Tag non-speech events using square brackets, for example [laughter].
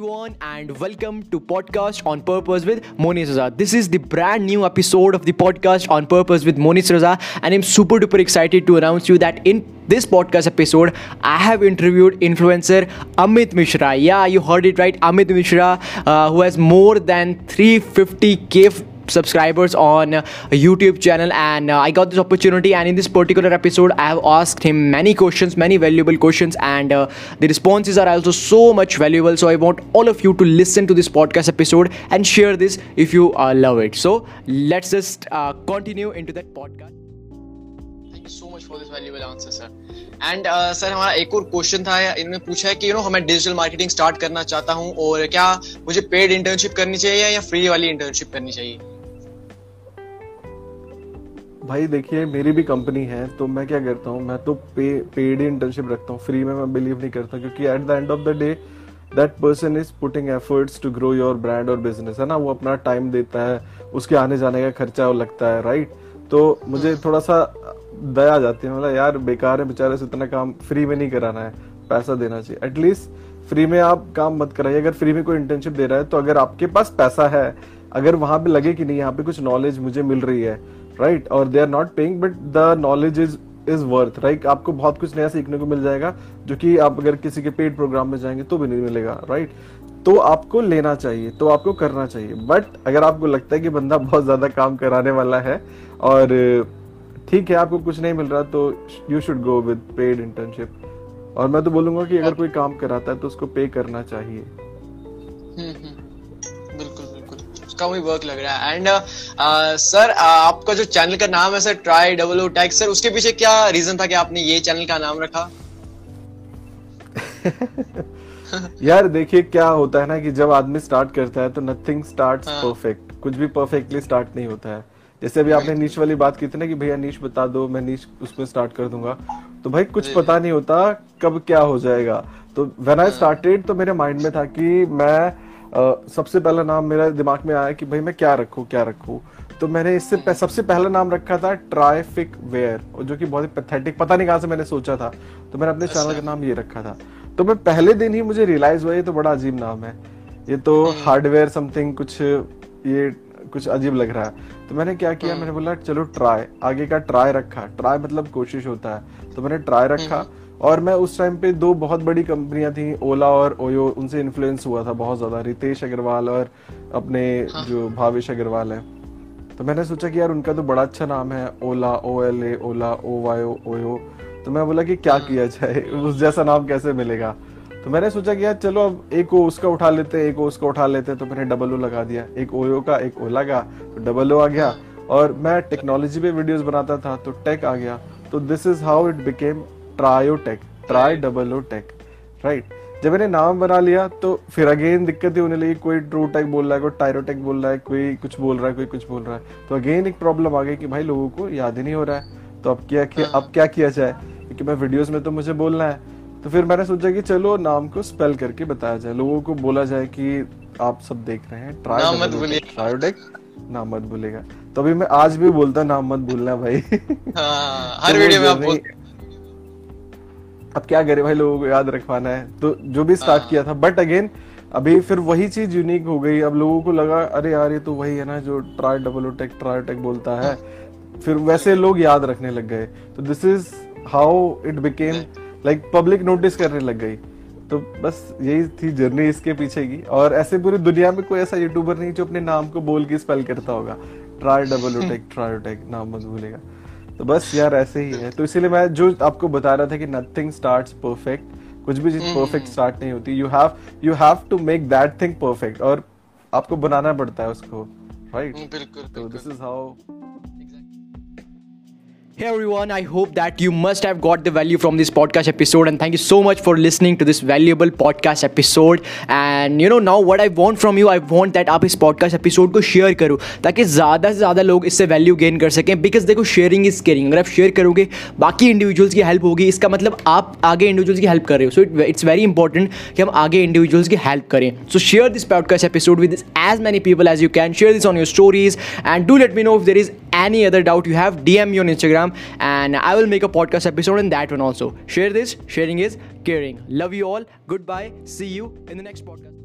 everyone, and welcome to Podcast on Purpose with Moni Raza. This is the brand new episode of the Podcast on Purpose with Moni Raza, and I'm super duper excited to announce you that in this podcast episode, I have interviewed influencer Amit Mishra. Yeah, you heard it right, Amit Mishra, uh, who has more than 350k subscribers on uh, youtube channel and uh, i got this opportunity and in this particular episode i have asked him many questions many valuable questions and uh, the responses are also so much valuable so i want all of you to listen to this podcast episode and share this if you uh, love it so let's just uh, continue into that podcast so much for this valuable answer sir and sir हमारा एक और question था इन्होंने पूछा है कि you know मैं digital marketing start करना चाहता हूँ और क्या मुझे पेड इंटर्नशिप करनी चाहिए या फ्री वाली इंटर्नशिप करनी चाहिए भाई देखिए मेरी भी कंपनी है तो मैं क्या करता हूँ मैं तो पे पेड इंटर्नशिप रखता हूँ। फ्री में मैं बिलीव नहीं करता क्योंकि at the end of the day that person is putting efforts to grow your brand और बिज़नेस है ना? वो अपना टाइम देता है उसके आने जाने का खर्चा वो लगता है राइट तो मुझे थोड़ा सा दया जाती है मतलब यार बेकार है बेचारे से इतना काम फ्री में नहीं कराना है पैसा देना चाहिए। एटलीस्ट फ्री में आप काम मत कराइए अगर फ्री में कोई इंटर्नशिप दे रहा है तो अगर आपके पास पैसा है अगर वहाँ पे लगे कि नहीं यहाँ पे कुछ नॉलेज मुझे मिल रही है राइट और they are not paying but the knowledge is is worth right आपको बहुत कुछ नया सीखने को मिल जाएगा जो कि आप अगर किसी के पेड प्रोग्राम में जाएँगे तो भी नहीं मिलेगा राइट तो आपको लेना चाहिए तो आपको करना चाहिए। बट अगर आपको लगता है कि बंदा बहुत ज़्यादा काम कराने वाला है और ठीक है आपको कुछ नहीं मिल रहा तो you should go with paid internship और मैं तो बोलूँगा कि अगर कोई काम कराता है तो उसको पे करना चाहिए। हम्म, हम्म। बिल्कुल। उसका वही वर्क लग रहा है। एंड सर आपका जो चैनल का नाम है sir try double O tag sir उसके पीछे क्या रीजन था कि आपने ये चैनल का नाम रखा? [laughs] यार देखिए क्या होता है ना कि जब आदमी स्टार्ट करता है तो नथिंग स्टार्ट परफेक्ट कुछ भी परफेक्टली स्टार्ट नहीं होता है। जैसे अभी आपने नीच वाली बात की थी ना कि भैया नीच बता दो मैं नीच उसमें स्टार्ट कर दूँगा। तो भाई कुछ पता नहीं होता कब क्या हो जाएगा। तो व्हेन आई स्टार्टेड तो मेरे माइंड में था कि मैं uh, सबसे पहला नाम मेरा दिमाग में आया कि भाई मैं क्या रखू क्या रखू। तो मैंने इससे पह, सबसे पहला नाम रखा था ट्राइफिक वेयर जो कि बहुत ही पैथेटिक पता नहीं कहाँ से मैंने सोचा था। तो मैंने अपने चैनल का नाम ये रखा था। तो मैं पहले दिन ही मुझे रियलाइज़ हुआ ये तो बड़ा अजीब नाम है। ये तो हार्डवेयर समथिंग कुछ ये कुछ अजीब लग रहा है। तो मैंने क्या किया मैंने बोला चलो ट्राई आगे का ट्राई रखा। ट्राई मतलब कोशिश होता है। तो मैंने ट्राई रखा और मैं उस टाइम पे दो बहुत बड़ी कंपनियाँ थी ओला और ओयो उनसे इन्फ्लुएंस हुआ था बहुत ज़्यादा। रितेश अग्रवाल और अपने हाँ। जो भावेश अग्रवाल है। तो मैंने सोचा कि यार उनका तो बड़ा अच्छा नाम है Ola O L A Ola O Y OYO तो मैं बोला कि क्या हाँ। किया जाए? उस जैसा नाम कैसे मिलेगा? तो मैंने सोचा कि यार चलो अब एक ओ उसका उठा लेते, एक ओ उसका उठा लेते तो मैंने डबल ओ लगा दिया। एक ओयो का, एक ओला का तो डबल ओ आ गया। और मैं टेक्नोलॉजी पे वीडियोस बनाता था तो टेक आ गया। तो this is how it became trio tech try double O tech right जब मैंने नाम बना लिया तो फिर अगेन दिक्कत ही होने लगी। कोई ट्रू टेक बोल रहा है, कोई टायरोटेक बोल रहा है, कोई कुछ बोल रहा है, कोई कुछ बोल रहा है। तो अगेन एक प्रॉब्लम आ गई कि भाई लोगों को याद ही नहीं हो रहा है। तो अब क्या अब क्या किया जाए? क्योंकि मैं वीडियोस में तो मुझे बोलना है। तो फिर मैंने सोचा कि चलो नाम को स्पेल करके बताया जाए। लोगों को बोला जाए कि आप सब देख रहे हैं। ट्राई मत नाम मत भूलेगा तो अभी मैं आज भी बोलता नाम मत भूलना भाई। हाँ, [laughs] हर वीडियो में आप बोलते अब क्या करे भाई लोगों को याद रखवाना है। तो जो भी स्टार्ट किया था। बट अगेन अभी फिर वही चीज़ यूनिक हो गई। अब लोगों को लगा अरे यार ये तो वही है ना जो try double tech try tech बोलता है। फिर वैसे लोग याद रखने लग गए। तो this is how it became like public notice करने लग गई। तो बस यही थी जर्नी इसके पीछे की। और ऐसे पूरी दुनिया में कोई ऐसा यूट्यूबर नहीं जो अपने नाम को बोल के स्पेल करता होगा। Try double tech try tech नाम मत भूलेगा। तो बस यार ऐसे ही है। तो इसीलिए मैं जो आपको बता रहा था कि नथिंग स्टार्ट्स परफेक्ट कुछ भी चीज़ परफेक्ट। स्टार्ट नहीं होती। You have you have to make that thing perfect और आपको बनाना पड़ता है उसको। राइट बिल्कुल तो दिस इज़ हाउ Hey everyone, I hope that you must have got the value from this podcast episode, and thank you so much for listening to this valuable podcast episode. And you know, now what I want from you, I want that आप इस podcast episode को share करो ताकि ज़्यादा से ज़्यादा लोग इससे value gain कर सकें बिकॉज़ देखो शेयरिंग इज़ केयरिंग अगर आप शेयर करोगे बाकी इंडिविजुअल्स की हेल्प होगी इसका मतलब आप आगे इंडिविजुअल्स की हेल्प कर रहे हो सो इट्स वेरी इंपॉर्टेंट कि हम आगे इंडिविजुअल्स की हेल्प करें so share this podcast episode with as many people as you can share this on your stories and do let me know if there is any other doubt you have dm me on instagram and i will make a podcast episode in that one also. Share this. Sharing is caring. Love you all. Goodbye. See you in the next podcast